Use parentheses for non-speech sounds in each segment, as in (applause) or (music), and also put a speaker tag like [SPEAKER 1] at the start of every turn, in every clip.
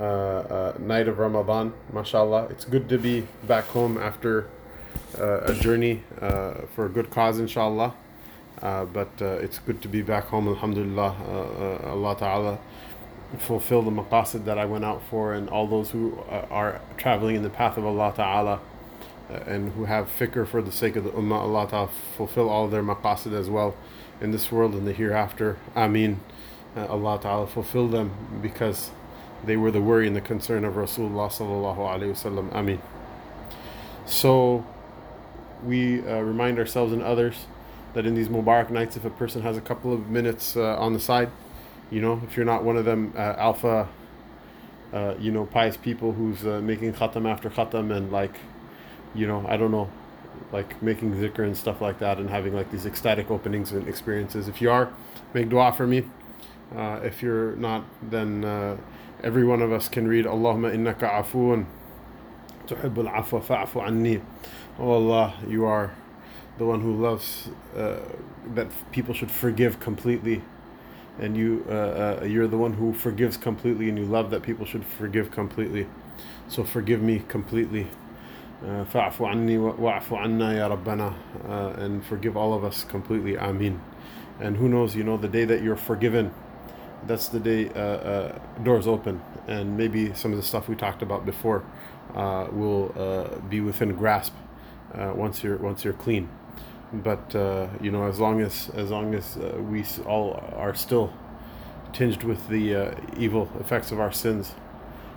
[SPEAKER 1] uh, uh, night of Ramadan. mashallah. It's good to be back home after uh, a journey uh, for a good cause, inshallah. Uh, but uh, it's good to be back home, Alhamdulillah. Allah Ta'ala fulfill the maqasid that I went out for, and all those who are traveling in the path of Allah Ta'ala. and who have fikr for the sake of the ummah, Allah Ta'ala fulfill all their maqasid as well in this world and the hereafter. Ameen. Allah Ta'ala fulfill them because they were the worry and the concern of Rasulullah. Ameen. So we uh, remind ourselves and others that in these Mubarak nights, if a person has a couple of minutes uh, on the side, you know, if you're not one of them uh, alpha, uh, you know, pious people who's uh, making khatam after khatam and like, you know, I don't know, like making zikr and stuff like that and having like these ecstatic openings and experiences. If you are, make dua for me. Uh, if you're not, then every one of us can read Allahumma innaka afoon tuhibbul afwa fa'fu anni. Oh Allah you are the one who loves uh, that people should forgive completely. And you uh, uh, you're the one who forgives completely and you love that people should forgive completely. So forgive me completely. Uh, fa'fu anni wa'fu anna ya rabbana. Uh, and forgive all of us completely. Amin. And who knows you know the day that you're forgiven that's the day uh, uh, doors open. And maybe some of the stuff we talked about before uh, will uh, be within grasp uh, once you're once you're clean. But uh, you know as long as as long as we all are still tinged with the evil effects of our sins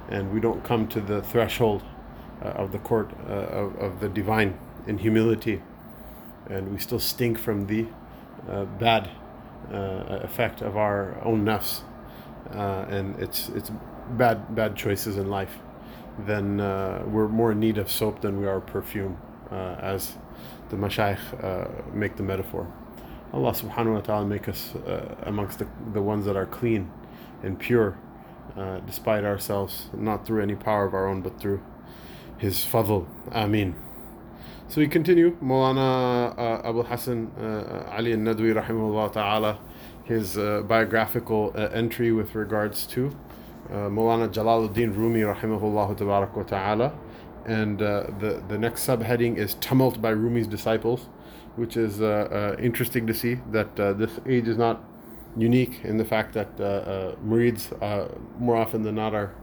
[SPEAKER 1] and we don't come to the threshold of the court of, of the divine in humility, and we still stink from the uh, effect of our own nafs, and it's it's bad bad choices in life. Then we're more in need of soap than we are perfume, as the mashayikh make the metaphor. Allah subhanahu wa ta'ala make us uh, amongst the, the ones that are clean and pure uh, despite ourselves, not through any power of our own, but through his fadl. Ameen. So we continue. Maulana uh, Abu Hassan uh, Ali al-Nadwi rahimahullah ta'ala, his uh, biographical uh, entry with regards to uh, Maulana Jalaluddin Rumi rahimahullah ta'ala. And uh, the, the next subheading is Tumult by Rumi's Disciples, which is uh, interesting to see that this age is not unique in the fact that uh, murids more often than not are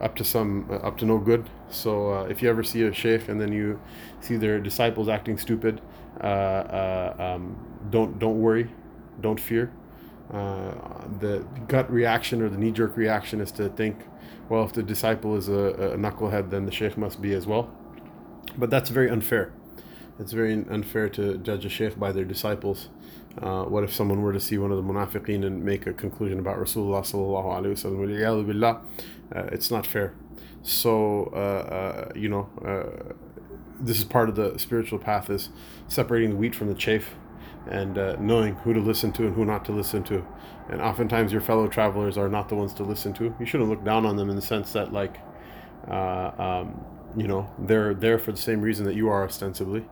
[SPEAKER 1] up to some uh, up to no good. So uh, if you ever see a sheikh and then you see their disciples acting stupid, uh, uh um, don't don't worry, don't fear. Uh, the gut reaction or the knee jerk reaction is to think, well, if the disciple is a, a knucklehead, then the sheikh must be as well. But that's very unfair. It's very unfair to judge a sheikh by their disciples. Uh, what if someone were to see one of the munafiqeen and make a conclusion about Rasulullah? Uh, it's not fair. So uh, uh, you know, uh, this is part of the spiritual path is separating the wheat from the chaff, and knowing who to listen to and who not to listen to. And oftentimes, your fellow travelers are not the ones to listen to. You shouldn't look down on them in the sense that like. Um, you know they're there for the same reason that you are ostensibly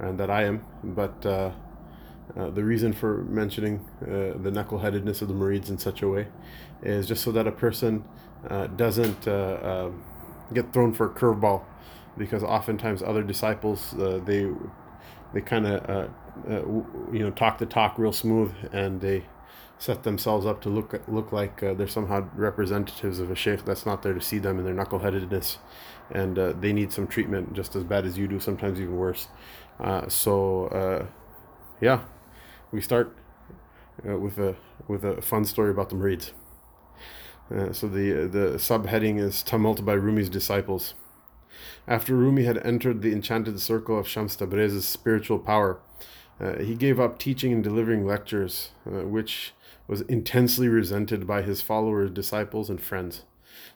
[SPEAKER 1] and that I am but uh, uh, the reason for mentioning uh, the knuckleheadedness of the Murids in such a way is just so that a person uh, doesn't uh, um, get thrown for a curveball because oftentimes other disciples uh, they they kind of you know talk the talk real smooth and they set themselves up to look look like they're somehow representatives of a sheikh that's not there to see them in their knuckleheadedness and uh, they need some treatment just as bad as you do, sometimes even worse. Uh, so uh, yeah, we start uh, with a with a fun story about the Murids. Uh, so the the subheading is tumult by Rumi's disciples. After Rumi had entered the enchanted circle of Shams Tabriz's spiritual power, uh, he gave up teaching and delivering lectures, which was intensely resented by his followers, disciples, and friends.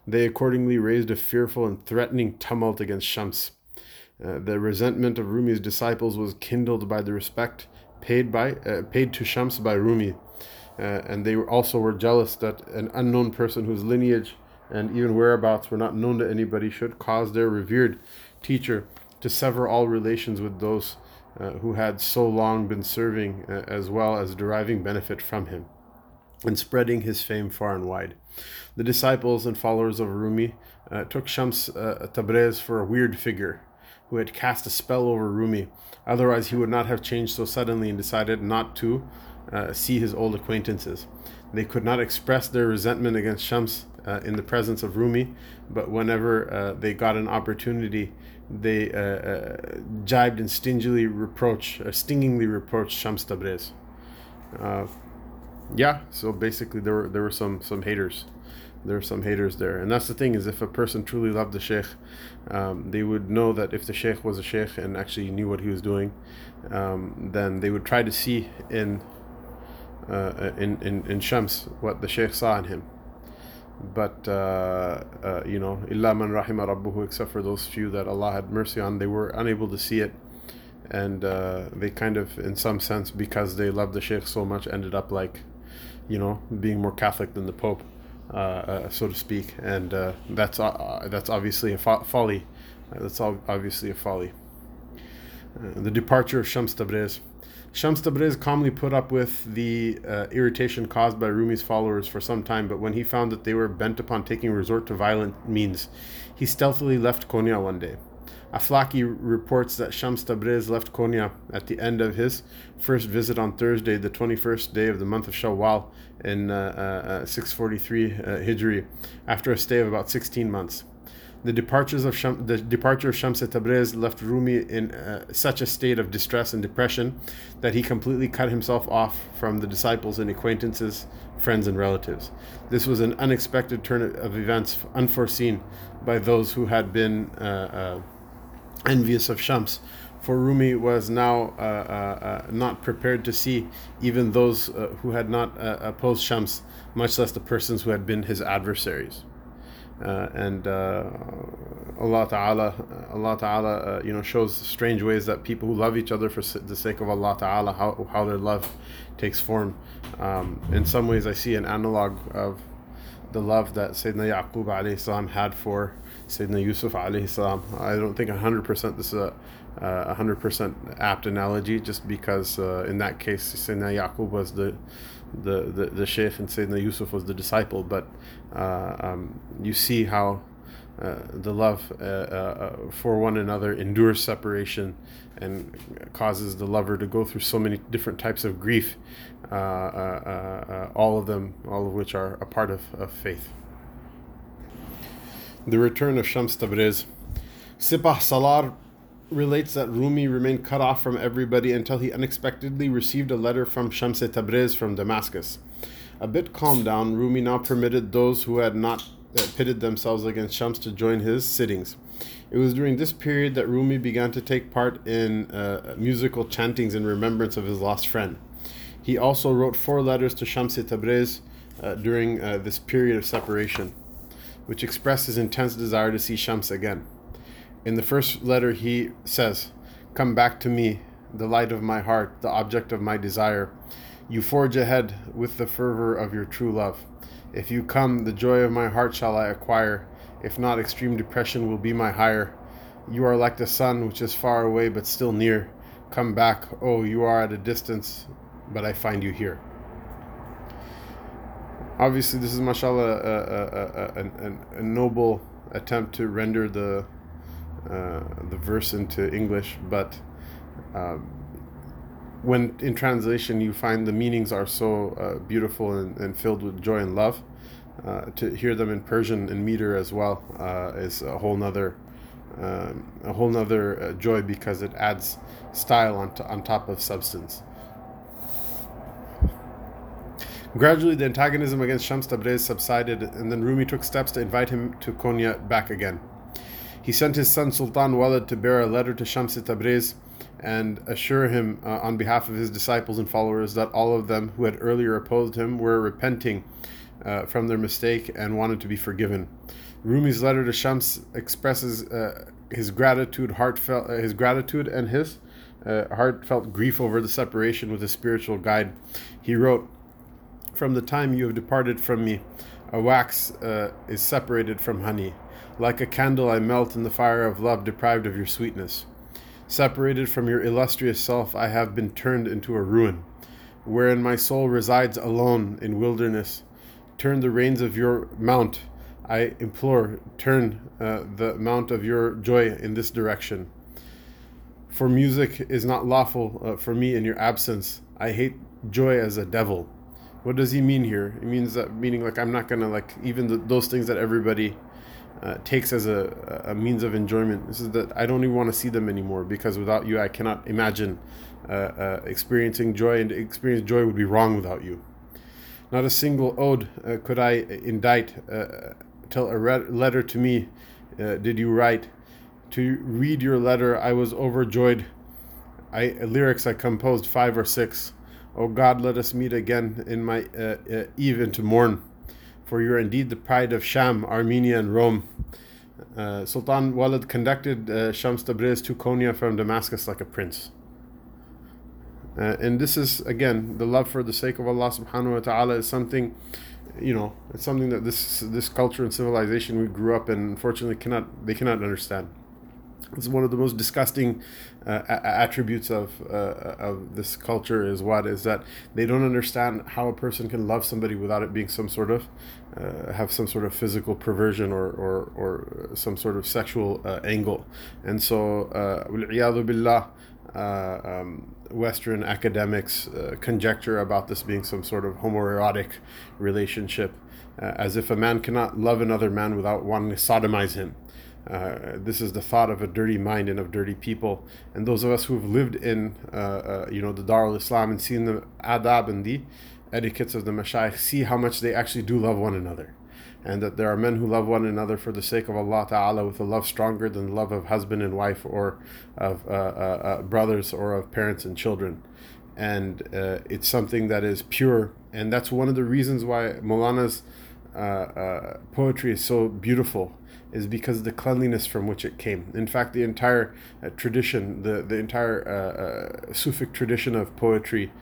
[SPEAKER 1] They accordingly raised a fearful and threatening tumult against Shams. Uh, the resentment of Rumi's disciples was kindled by the respect paid by uh, paid to Shams by Rumi, uh, and they also were jealous that an unknown person whose lineage and even whereabouts were not known to anybody should cause their revered teacher to sever all relations with those uh, who had so long been serving uh, as well as deriving benefit from him and spreading his fame far and wide. The disciples and followers of Rumi uh, took Shams uh, Tabriz for a weird figure who had cast a spell over Rumi. Otherwise, he would not have changed so suddenly and decided not to uh, see his old acquaintances. They could not express their resentment against Shams uh, in the presence of Rumi, but whenever uh, they got an opportunity, they uh, uh, jibed and stingily reproach, uh, stingingly reproached Shams Tabriz. yeah, so basically there were there were some some haters there are some haters there. And that's the thing is if a person truly loved the sheikh, um, they would know that if the sheikh was a sheikh and actually knew what he was doing, um, then they would try to see in, uh, in, in, in Shams what the sheikh saw in him. But, uh, uh, you know, illa man rahima rabbuhu, except for those few that Allah had mercy on, they were unable to see it. And uh, they kind of, in some sense, because they loved the sheikh so much, ended up like, you know, being more Catholic than the Pope. Uh, uh, so to speak, and uh, that's that's obviously a fo- folly. that's obviously a folly. the departure of Shams Tabriz. Shams Tabriz calmly put up with the uh, irritation caused by Rumi's followers for some time, but when he found that they were bent upon taking resort to violent means, he stealthily left Konya one day. Aflaki reports that Shams Tabriz left Konya at the end of his first visit on Thursday, the 21st day of the month of Shawwal in uh, uh, 643 uh, Hijri, after a stay of about 16 months. The departures of the departure of Shams Tabriz left Rumi in uh, such a state of distress and depression that he completely cut himself off from the disciples and acquaintances, friends and relatives. This was an unexpected turn of events, unforeseen by those who had been uh, uh, envious of Shams, for Rumi was now uh, uh, uh, not prepared to see even those uh, who had not uh, opposed Shams, much less the persons who had been his adversaries. Uh, and Allah Ta'ala, Allah Ta'ala, you know, shows strange ways that people who love each other for the sake of Allah Ta'ala, how, how their love takes form. Um, in some ways, I see an analog of the love that Sayyidina Yaqub alayhi had for Sayyidina Yusuf alayhi salam. I don't think 100% this is a uh, 100% apt analogy just because uh, in that case Sayyidina Yaqub was the the, the, the Sheikh and Sayyidina Yusuf was the disciple but uh, um, you see how uh, the love uh, uh, for one another endures separation and causes the lover to go through so many different types of grief all of them all of which are a part of, of faith the return of Shams Tabriz Sipah Salar relates that Rumi remained cut off from everybody until he unexpectedly received a letter from Shams Tabriz from Damascus. A bit calmed down, Rumi now permitted those who had not uh, pitted themselves against Shams to join his sittings. It was during this period that Rumi began to take part in uh, musical chantings in remembrance of his lost friend. He also wrote four letters to Shams Tabriz uh, during uh, this period of separation, which expressed his intense desire to see Shams again. In the first letter, he says, Come back to me, the light of my heart, the object of my desire. You forge ahead with the fervor of your true love. If you come, the joy of my heart shall I acquire. If not, extreme depression will be my hire. You are like the sun, which is far away but still near. Come back, oh, you are at a distance, but I find you here. Obviously, this is, mashallah, a, a, a, a noble attempt to render the uh, the verse into English, but uh, when in translation you find the meanings are so uh, beautiful and, and, filled with joy and love, uh, to hear them in Persian and meter as well uh, is a whole nother um, a whole nother joy because it adds style on, t- on top of substance. Gradually, the antagonism against Shams Tabriz subsided, and then Rumi took steps to invite him to Konya back again. He sent his son Sultan Walid to bear a letter to Shams Tabriz and assure him uh, on behalf of his disciples and followers that all of them who had earlier opposed him were repenting uh, from their mistake and wanted to be forgiven. Rumi's letter to Shams expresses uh, his gratitude, heartfelt, uh, his gratitude and his uh, heartfelt grief over the separation with his spiritual guide. He wrote, "From the time you have departed from me, a wax uh, is separated from honey. Like a candle, I melt in the fire of love, deprived of your sweetness. Separated from your illustrious self, I have been turned into a ruin, wherein my soul resides alone in wilderness. Turn the reins of your mount." I implore, turn uh, the mount of your joy in this direction. For music is not lawful uh, for me in your absence. I hate joy as a devil. What does he mean here? It means that meaning like I'm not gonna like even those things that everybody uh, takes as a, a means of enjoyment. This is that I don't even want to see them anymore because without you, I cannot imagine uh, uh, experiencing joy, and experience joy would be wrong without you. Not a single ode uh, could I indite till a re- letter to me uh, did you write. To read your letter, I was overjoyed. I lyrics I composed five or six. O God, let us meet again in my uh, uh, eve into morn, for you are indeed the pride of Sham, Armenia, and Rome. Uh, Sultan Walid conducted uh, Shams Tabriz to Konya from Damascus like a prince. Uh, and this is again the love for the sake of Allah subhanahu wa ta'ala is something you know, it's something that this this culture and civilization we grew up in, unfortunately, cannot they cannot understand. It's one of the most disgusting uh, attributes of uh, of this culture is what is that they don't understand how a person can love somebody without it being some sort of uh, have some sort of physical perversion or or, or some sort of sexual uh, angle, and so uh, billah. Uh, um, Western academics uh, conjecture about this being some sort of homoerotic relationship, uh, as if a man cannot love another man without wanting to sodomize him. Uh, this is the thought of a dirty mind and of dirty people. And those of us who have lived in, uh, uh, you know, the Dar al-Islam and seen the adab and the etiquettes of the mashayikh, see how much they actually do love one another and that there are men who love one another for the sake of Allah Ta'ala with a love stronger than the love of husband and wife or of uh, uh, uh, brothers or of parents and children. And it's something that is pure. And that's one of the reasons why Molana's poetry is so beautiful is because the cleanliness from which it came. In fact, the entire tradition, the, the entire Sufic tradition of poetry,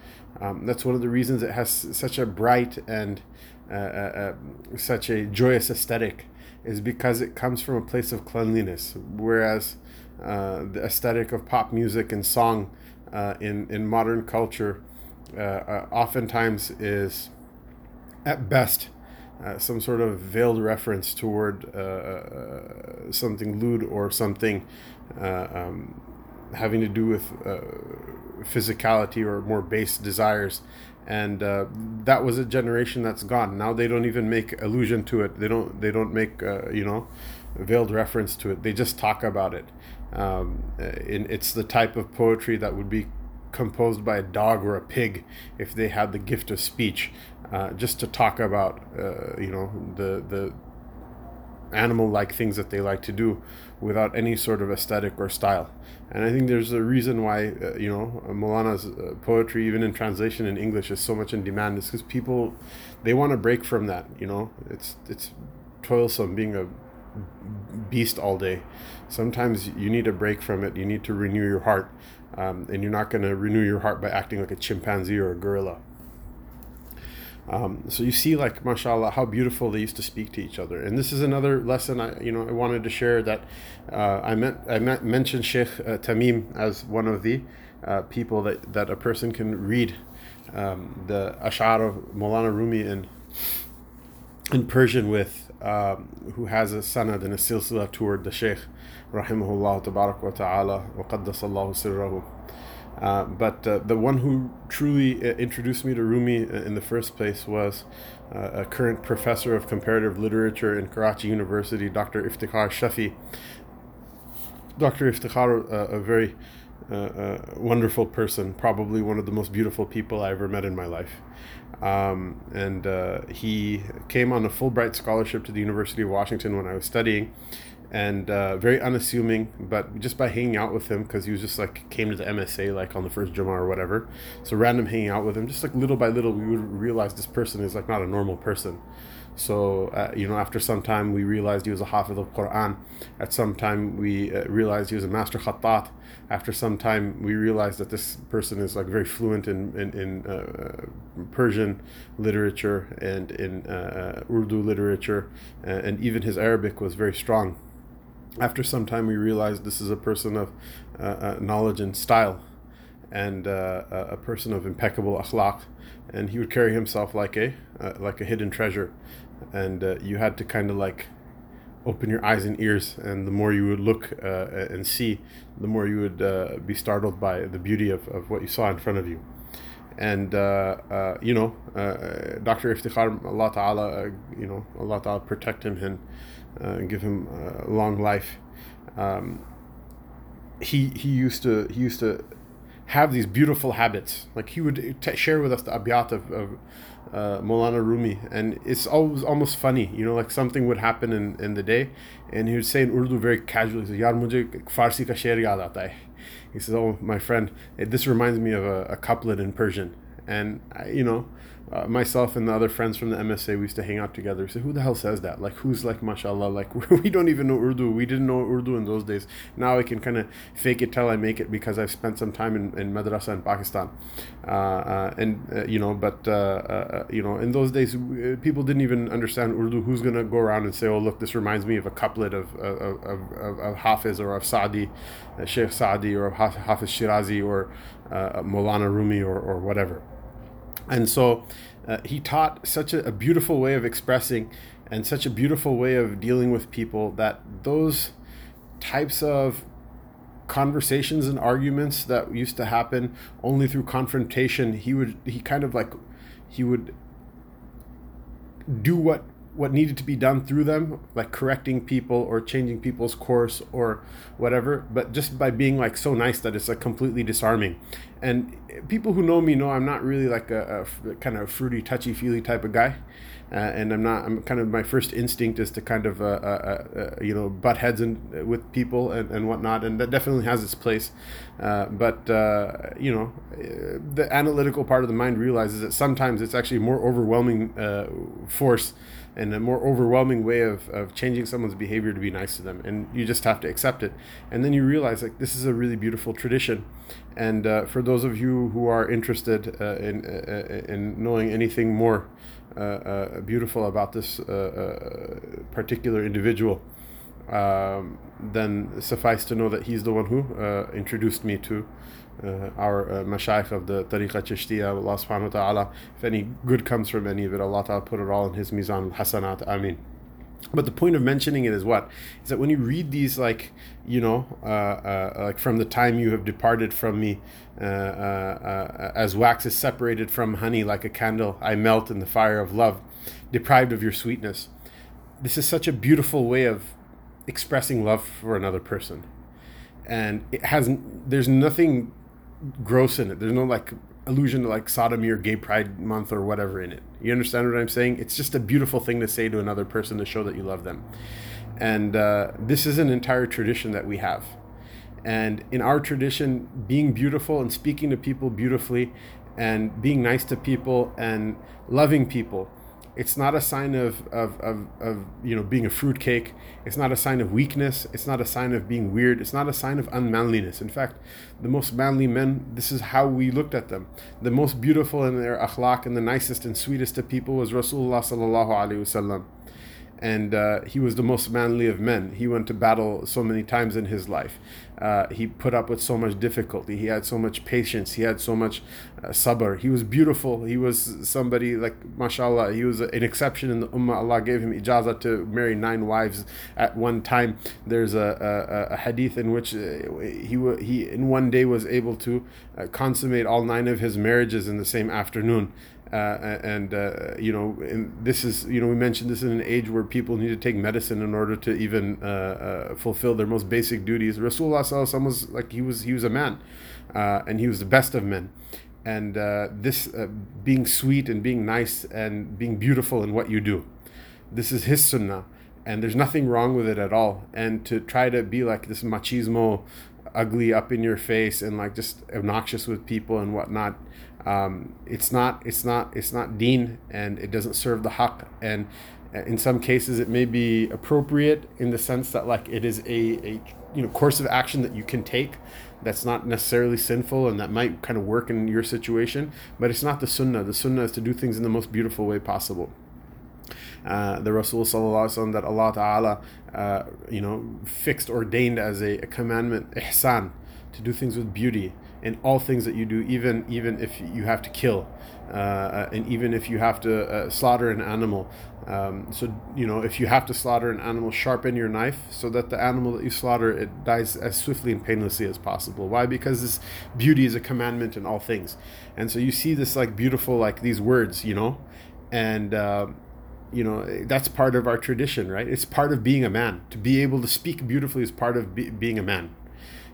[SPEAKER 1] um, that's one of the reasons it has such a bright and uh, uh, uh, such a joyous aesthetic is because it comes from a place of cleanliness, whereas uh, the aesthetic of pop music and song uh, in in modern culture uh, oftentimes is, at best, some sort of veiled reference toward something lewd or something um, having to do with physicality or more base desires. And uh, that was a generation that's gone. Now they don't even make allusion to it. They don't they don't make uh, you know veiled reference to it. They just talk about it. Um, it's the type of poetry that would be composed by a dog or a pig if they had the gift of speech uh, just to talk about uh, you know the the animal like things that they like to do without any sort of aesthetic or style. And I think there's a reason why, uh, you know, Molana's uh, poetry, even in translation in English, is so much in demand. Is because people, they want to break from that. You know, it's it's toilsome being a beast all day. Sometimes you need a break from it. You need to renew your heart, um, and you're not going to renew your heart by acting like a chimpanzee or a gorilla. Um, so you see, like, mashallah, how beautiful they used to speak to each other. And this is another lesson I, you know, I wanted to share that uh, I meant I meant, mentioned Sheikh uh, Tamim as one of the uh, people that, that a person can read um, the Ash'ar of Molana Rumi in in Persian with, um, who has a sanad and a silsila toward the Sheikh, rahimahullah tabarak wa ta'ala, wa qaddasallahu sirrahu. Uh, but uh, the one who truly uh, introduced me to Rumi uh, in the first place was uh, a current professor of comparative literature in Karachi University, Dr. Iftikhar Shafi. Dr. Iftikhar, a very uh, uh, wonderful person, probably one of the most beautiful people I ever met in my life. Um, and uh, he came on a Fulbright scholarship to the University of Washington when I was studying, and uh, very unassuming. But just by hanging out with him, because he was just like came to the MSA like on the first Jummah or whatever, so random hanging out with him, just like little by little, we would realize this person is like not a normal person. So, uh, you know, after some time, we realized he was a Hafiz of Quran. At some time, we uh, realized he was a master khattat. After some time, we realized that this person is like very fluent in, in, in uh, Persian literature and in uh, Urdu literature, and even his Arabic was very strong. After some time, we realized this is a person of uh, uh, knowledge and style and a person of impeccable akhlaq. And he would carry himself like a uh, like a hidden treasure. And uh, you had to kind of like open your eyes and ears. And the more you would look uh, and see the more you would uh, be startled by the beauty of, of what you saw in front of you. And uh, uh, you know dr iftikhar allah ta'ala you know allah ta'ala protect him and, and give him a long life um, he he used to he used to have these beautiful habits. Like he would t- share with us the abiyat of, of uh, Molana Rumi, and it's always almost funny, you know, like something would happen in, in the day, and he would say in Urdu very casually, "Yaar mujhe Farsi ka sher yaad aata hai." He says, "Oh, my friend, this reminds me of a, a couplet in Persian," and I, you know, uh, myself and the other friends from the MSA, we used to hang out together. So who the hell says that? Like, who's like, mashallah, like, (laughs) we don't even know Urdu. We didn't know Urdu in those days. Now I can kind of fake it till I make it because I've spent some time in, in madrasa in Pakistan. Uh, uh, and, uh, you know, but, uh, uh, you know, in those days, people didn't even understand Urdu. Who's going to go around and say, oh, look, this reminds me of a couplet of, of, of, of, of Hafiz or of Saadi, Sheikh Saadi or of Hafiz Shirazi or Molana Rumi or, or whatever. And so uh, he taught such a, a, beautiful way of expressing and such a beautiful way of dealing with people that those types of conversations and arguments that used to happen only through confrontation he would he kind of like he would do what what needed to be done through them, like correcting people or changing people's course or whatever, but just by being like so nice that it's like completely disarming. And people who know me know I'm not really like a, a kind of fruity, touchy feely type of guy. Uh, and I'm not. I'm kind of my first instinct is to kind of uh, uh, uh you know butt heads in, with people and, and whatnot, and that definitely has its place. Uh, but uh, you know, the analytical part of the mind realizes that sometimes it's actually more overwhelming force and a more overwhelming way of, of changing someone's behavior to be nice to them. And you just have to accept it. And then you realize like this is a really beautiful tradition. And uh, for those of you who are interested uh, in, uh, in knowing anything more uh, uh, beautiful about this uh, particular individual um, then suffice to know that he's the one who introduced me to uh, our uh, of the Tariqa Chishtiya, Allah subhanahu wa ta'ala, if any good comes from any of it, Allah ta'ala put it all in His Mizan al-Hasanat. Ameen. But the point of mentioning it is what? Is that when you read these, like, you know, uh, uh, like from the time you have departed from me, uh, uh, uh, as wax is separated from honey like a candle, I melt in the fire of love, deprived of your sweetness. This is such a beautiful way of expressing love for another person. And it hasn't, there's nothing gross in it. There's no like allusion to like sodomy or gay pride month or whatever in it. You understand what I'm saying? It's just a beautiful thing to say to another person to show that you love them. And uh, this is an entire tradition that we have. And in our tradition, being beautiful and speaking to people beautifully and being nice to people and loving people it's not a sign of, of, of, of you know being a fruitcake. It's not a sign of weakness. It's not a sign of being weird. It's not a sign of unmanliness. In fact, the most manly men, this is how we looked at them. The most beautiful in their akhlaq and the nicest and sweetest of people was Rasulullah sallallahu alaihi wasallam and uh, he was the most manly of men. He went to battle so many times in his life. Uh, he put up with so much difficulty. He had so much patience. He had so much uh, sabr. He was beautiful. He was somebody like, mashallah, he was an exception in the ummah. Allah gave him ijazah to marry nine wives at one time. There's a, a, a hadith in which uh, he, he in one day was able to uh, consummate all nine of his marriages in the same afternoon. Uh, and uh, you know, and this is you know we mentioned this in an age where people need to take medicine in order to even uh, uh fulfill their most basic duties. Rasulullah was like he was he was a man, uh, and he was the best of men, and uh, this being sweet and being nice and being beautiful in what you do, this is his sunnah, and there's nothing wrong with it at all. And to try to be like this machismo, ugly up in your face and like just obnoxious with people and whatnot um, it's not it's not it's not deen and it doesn't serve the haqq and in some cases it may be appropriate in the sense that like it is a, a you know course of action that you can take that's not necessarily sinful and that might kind of work in your situation but it's not the sunnah. The sunnah is to do things in the most beautiful way possible. Uh, the Rasul that Allah Ta'ala uh, you know fixed ordained as a, a commandment ihsan to do things with beauty in all things that you do, even even if you have to kill, uh, and even if you have to uh, slaughter an animal. Um, so you know, if you have to slaughter an animal, sharpen your knife so that the animal that you slaughter it dies as swiftly and painlessly as possible. Why? Because this beauty is a commandment in all things, and so you see this like beautiful like these words, you know, and. Uh, you know that's part of our tradition right it's part of being a man to be able to speak beautifully is part of be, being a man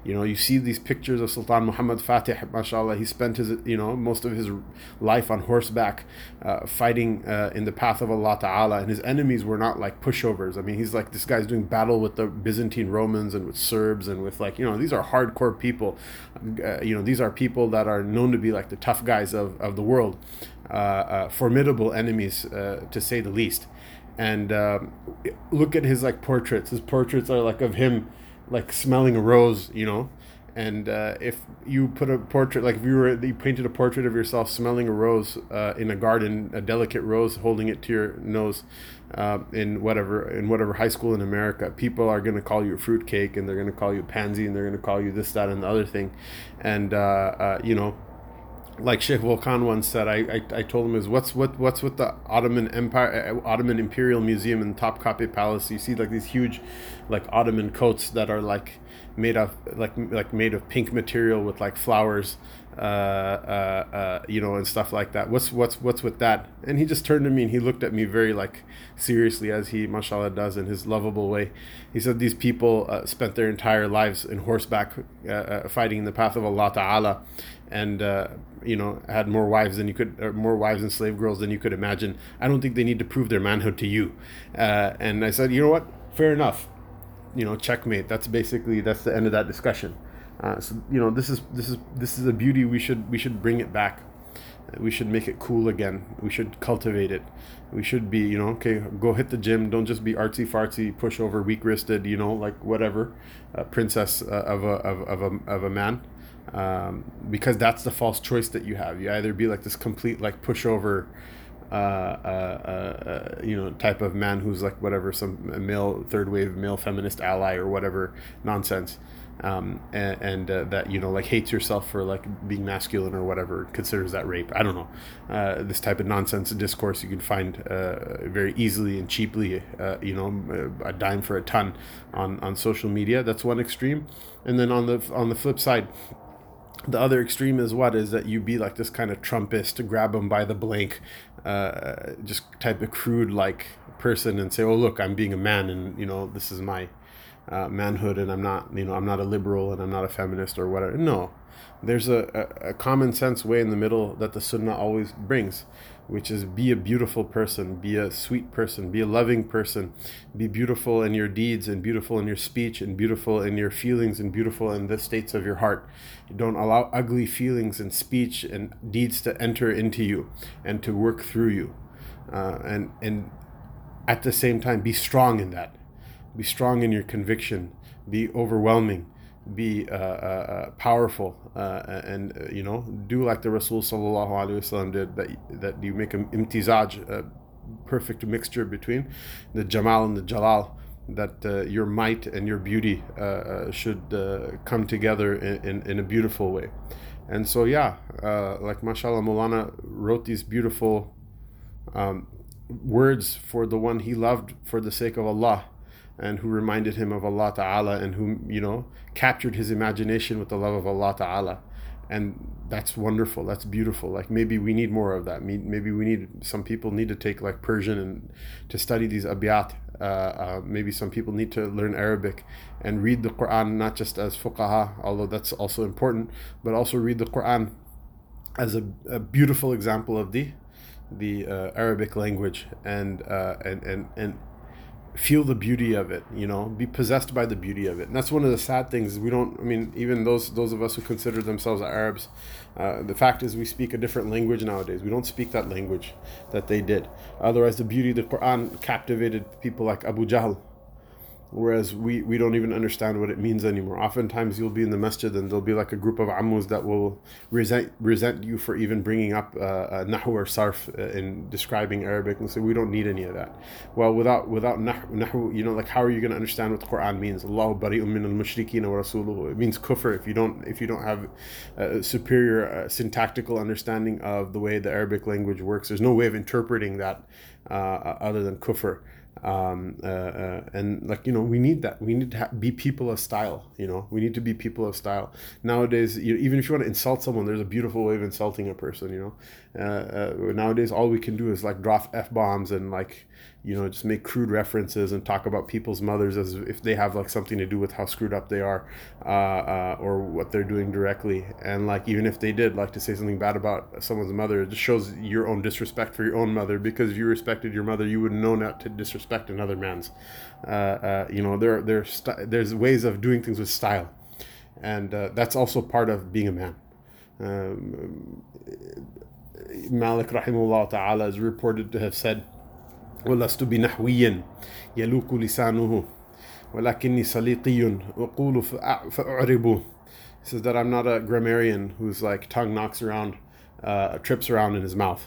[SPEAKER 1] you know, you see these pictures of Sultan Muhammad Fatih, mashallah. He spent his, you know, most of his life on horseback, uh, fighting uh, in the path of Allah Ta'ala. And his enemies were not like pushovers. I mean, he's like, this guy's doing battle with the Byzantine Romans and with Serbs and with like, you know, these are hardcore people. Uh, you know, these are people that are known to be like the tough guys of, of the world. Uh, uh, formidable enemies, uh, to say the least. And um, look at his like portraits. His portraits are like of him like smelling a rose, you know. And uh, if you put a portrait, like if you were you painted a portrait of yourself smelling a rose uh, in a garden, a delicate rose, holding it to your nose, uh, in whatever in whatever high school in America, people are going to call you a fruitcake, and they're going to call you a pansy, and they're going to call you this, that, and the other thing, and uh, uh, you know, like Sheikh Volkan once said, I, I, I, told him is what's what what's with the Ottoman Empire, Ottoman Imperial Museum in Topkapi Palace. You see like these huge, like Ottoman coats that are like made of like like made of pink material with like flowers, uh, uh, uh, you know, and stuff like that. What's what's what's with that? And he just turned to me and he looked at me very like seriously, as he mashallah does in his lovable way. He said these people uh, spent their entire lives in horseback, uh, uh, fighting in the path of Allah Taala, and uh, you know had more wives than you could more wives and slave girls than you could imagine i don't think they need to prove their manhood to you. Uh, and i said you know what? Fair enough. You know checkmate. That's basically that's the end of that discussion. Uh, so you know this is this is this is a beauty. We should we should bring it back. We should make it cool again. We should cultivate it. We should be you know okay go hit the gym. Don't just be artsy fartsy push over weak wristed you know like whatever uh, princess uh, of, a, of, of, a, of a man um, because that's the false choice that you have. You either be like this complete like pushover, uh, uh, uh, you know, type of man who's like whatever some male third wave male feminist ally or whatever nonsense, um, and, and uh, that you know like hates yourself for like being masculine or whatever considers that rape. I don't know. Uh, this type of nonsense discourse you can find uh, very easily and cheaply. you know, a dime for a ton on on social media. That's one extreme, and then on the on the flip side the other extreme is what is that you be like this kind of Trumpist to grab them by the blank, uh, just type of crude like person and say, "Oh, look, I'm being a man, and you know this is my uh, manhood, and I'm not, you know, I'm not a liberal, and I'm not a feminist or whatever." No, there's a, a, a common sense way in the middle that the Sunnah always brings, which is be a beautiful person, be a sweet person, be a loving person, be beautiful in your deeds and beautiful in your speech and beautiful in your feelings and beautiful in the states of your heart. Don't allow ugly feelings and speech and deeds to enter into you and to work through you. Uh, and and at the same time, be strong in that. Be strong in your conviction. Be overwhelming be uh, uh, uh, powerful uh, and uh, you know do like the Rasul sallallahu alaihi wasallam did that that you make an imtizaj a perfect mixture between the jamal and the jalal that uh, your might and your beauty should come together in, in, in, a beautiful way. And so yeah like mashallah Mulana wrote these beautiful um, words for the one he loved for the sake of Allah and who reminded him of Allah Ta'ala and who, you know, captured his imagination with the love of Allah Ta'ala. and that's wonderful. That's beautiful. Like maybe we need more of that. Maybe we need some people need to take like persian and to study these abiyat. Uh, uh, maybe some people need to learn arabic and read the quran not just as fuqaha although that's also important but also read the quran as a, a beautiful example of the the uh, arabic language and uh, and and and feel the beauty of it you know be possessed by the beauty of it. And that's one of the sad things. We don't i mean even those those of us who consider themselves arabs uh, the fact is we speak a different language nowadays. We don't speak that language that they did. Otherwise the beauty of the quran captivated people like abu jahl whereas we, we don't even understand what it means anymore. Oftentimes you'll be in the masjid and there'll be like a group of ammus that will resent resent you for even bringing up uh, uh, nahu or sarf uh, in describing Arabic and say we don't need any of that. Well, without without nahu, you know, like how are you going to understand what the Quran means? Allah bari'un min al mushrikeen wa rasuluhu. It means kufr if you don't if you don't have a superior uh, syntactical understanding of the way the Arabic language works. There's no way of interpreting that uh, other than kufr um, uh, uh, and like you know we need that. We need to ha- be people of style you know? We need to be people of style. Nowadays you, even if you want to insult someone there's a beautiful way of insulting a person you know? Uh, uh nowadays all we can do is like drop f-bombs and like you know just make crude references and talk about people's mothers as if they have like something to do with how screwed up they are uh, uh, or what they're doing directly. And like even if they did like to say something bad about someone's mother it just shows your own disrespect for your own mother. Because if you respected your mother you would know not to disrespect another man's uh, uh you know there there st- there's ways of doing things with style. And uh, that's also part of being a man. Um, Malik rahimahullah ta'ala is reported to have said ولست بنحوي يلوك لسانه ولكني سليقي أقول فأعرب He says that I'm not a grammarian whose like tongue knocks around, uh, trips around in his mouth.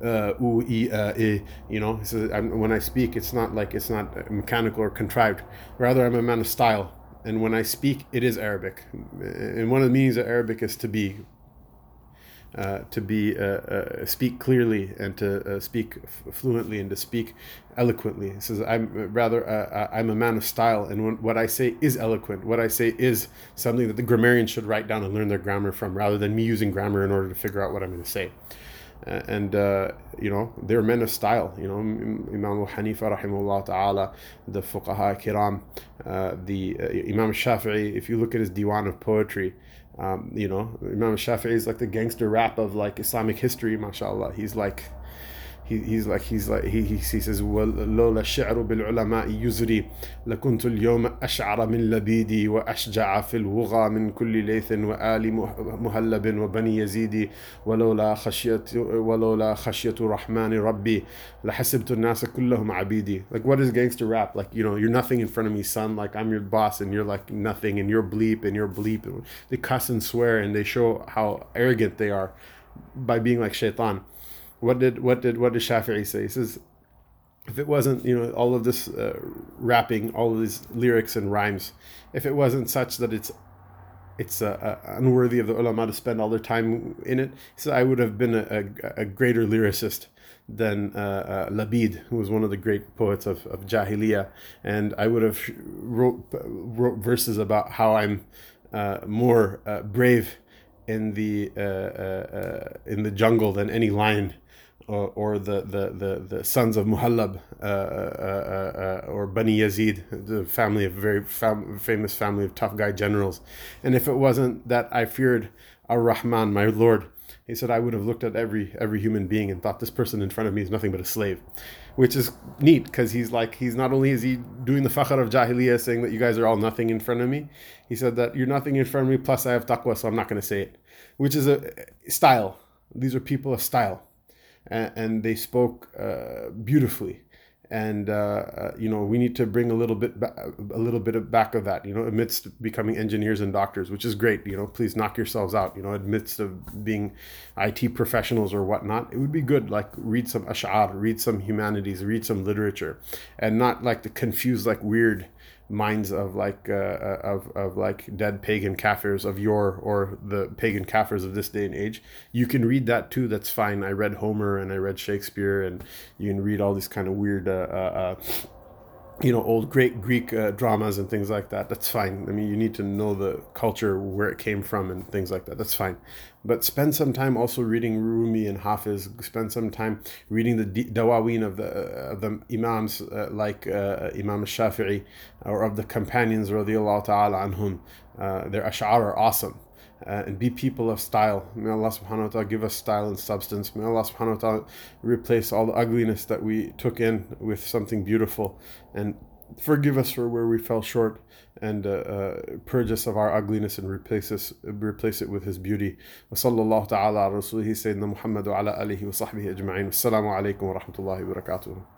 [SPEAKER 1] Uh, ooh, e, uh, e, you know, he says I'm, when I speak, it's not like it's not mechanical or contrived. Rather, I'm a man of style, and when I speak, it is Arabic. And one of the meanings of Arabic is to be uh, to be uh, uh, speak clearly and to uh, speak f- fluently and to speak eloquently. He says, "I'm rather uh, I'm a man of style, and when, what I say is eloquent. What I say is something that the grammarian should write down and learn their grammar from, rather than me using grammar in order to figure out what I'm going to say." and you know they're men of style you know Imam Hanifa rahimahullah ta'ala the fuqaha kiram the Imam Shafi'i if you look at his diwan of poetry um, you know, Imam Shafi'i is like the gangster rap of like Islamic history, mashallah. He's like he, he's like he's like he, he, says ولولا الشعر بالعلماء يزري لكنت اليوم أشعر من لبيدي وأشجع في الوغى من كل ليث وآل مهلب وبني يزيد ولولا خشية ولولا خشية الرحمن ربي لحسبت الناس كلهم عبيدي like what is gangster rap like you know you're nothing in front of me son like I'm your boss and you're like nothing and you're bleep and you're bleep they cuss and swear and they show how arrogant they are by being like shaitan what did what did what did Shafi'i say? He says, if it wasn't you know all of this uh, rapping, all of these lyrics and rhymes, if it wasn't such that it's it's uh, uh, unworthy of the ulama to spend all their time in it, he said I would have been a, a, a greater lyricist than uh, uh, Labid, who was one of the great poets of, of Jahiliyyah, and I would have wrote, wrote verses about how I'm uh, more uh, brave in the in the jungle than any lion or, the, the, the, the sons of Muhallab uh, uh, uh, or Bani Yazid, the family of very fam- famous family of tough guy generals. And if it wasn't that I feared Ar Rahman, my Lord, he said I would have looked at every every human being and thought this person in front of me is nothing but a slave, which is neat because he's like he's not only is he doing the fakhr of jahiliyyah saying that you guys are all nothing in front of me, he said that you're nothing in front of me plus I have taqwa so I'm not going to say it, which is a style. These are people of style and, they spoke uh, beautifully. And uh, uh, you know we need to bring a little bit ba- a little bit of back of that you know amidst becoming engineers and doctors which is great you know please knock yourselves out you know amidst of being IT professionals or whatnot it would be good like read some ash'ar read some humanities read some literature and not like the confused like weird minds of like uh, uh, of, of like dead pagan kafirs of yore or the pagan kafirs of this day and age. You can read that too that's fine. I read homer and i read shakespeare and you can read all these kind of weird uh, uh, uh you know old great greek uh, dramas and things like that that's fine. I mean you need to know the culture where it came from and things like that that's fine. But spend some time also reading rumi and hafiz. Spend some time reading the dawaween of the uh, of the imams uh, like uh, imam shafi'i or of the companions radiallahu ta'ala anhum. Uh, their ash'ar are awesome uh, and be people of style. May Allah subhanahu wa ta'ala give us style and substance. May Allah subhanahu wa ta'ala replace all the ugliness that we took in with something beautiful and forgive us for where we fell short and uh, uh, purge us of our ugliness and replace us replace it with his beauty. Ta'ala sayyidina Muhammad wa ala alihi wa sahbihi ajma'in. Wassalamu alaikum wa rahmatullahi wa barakatuh.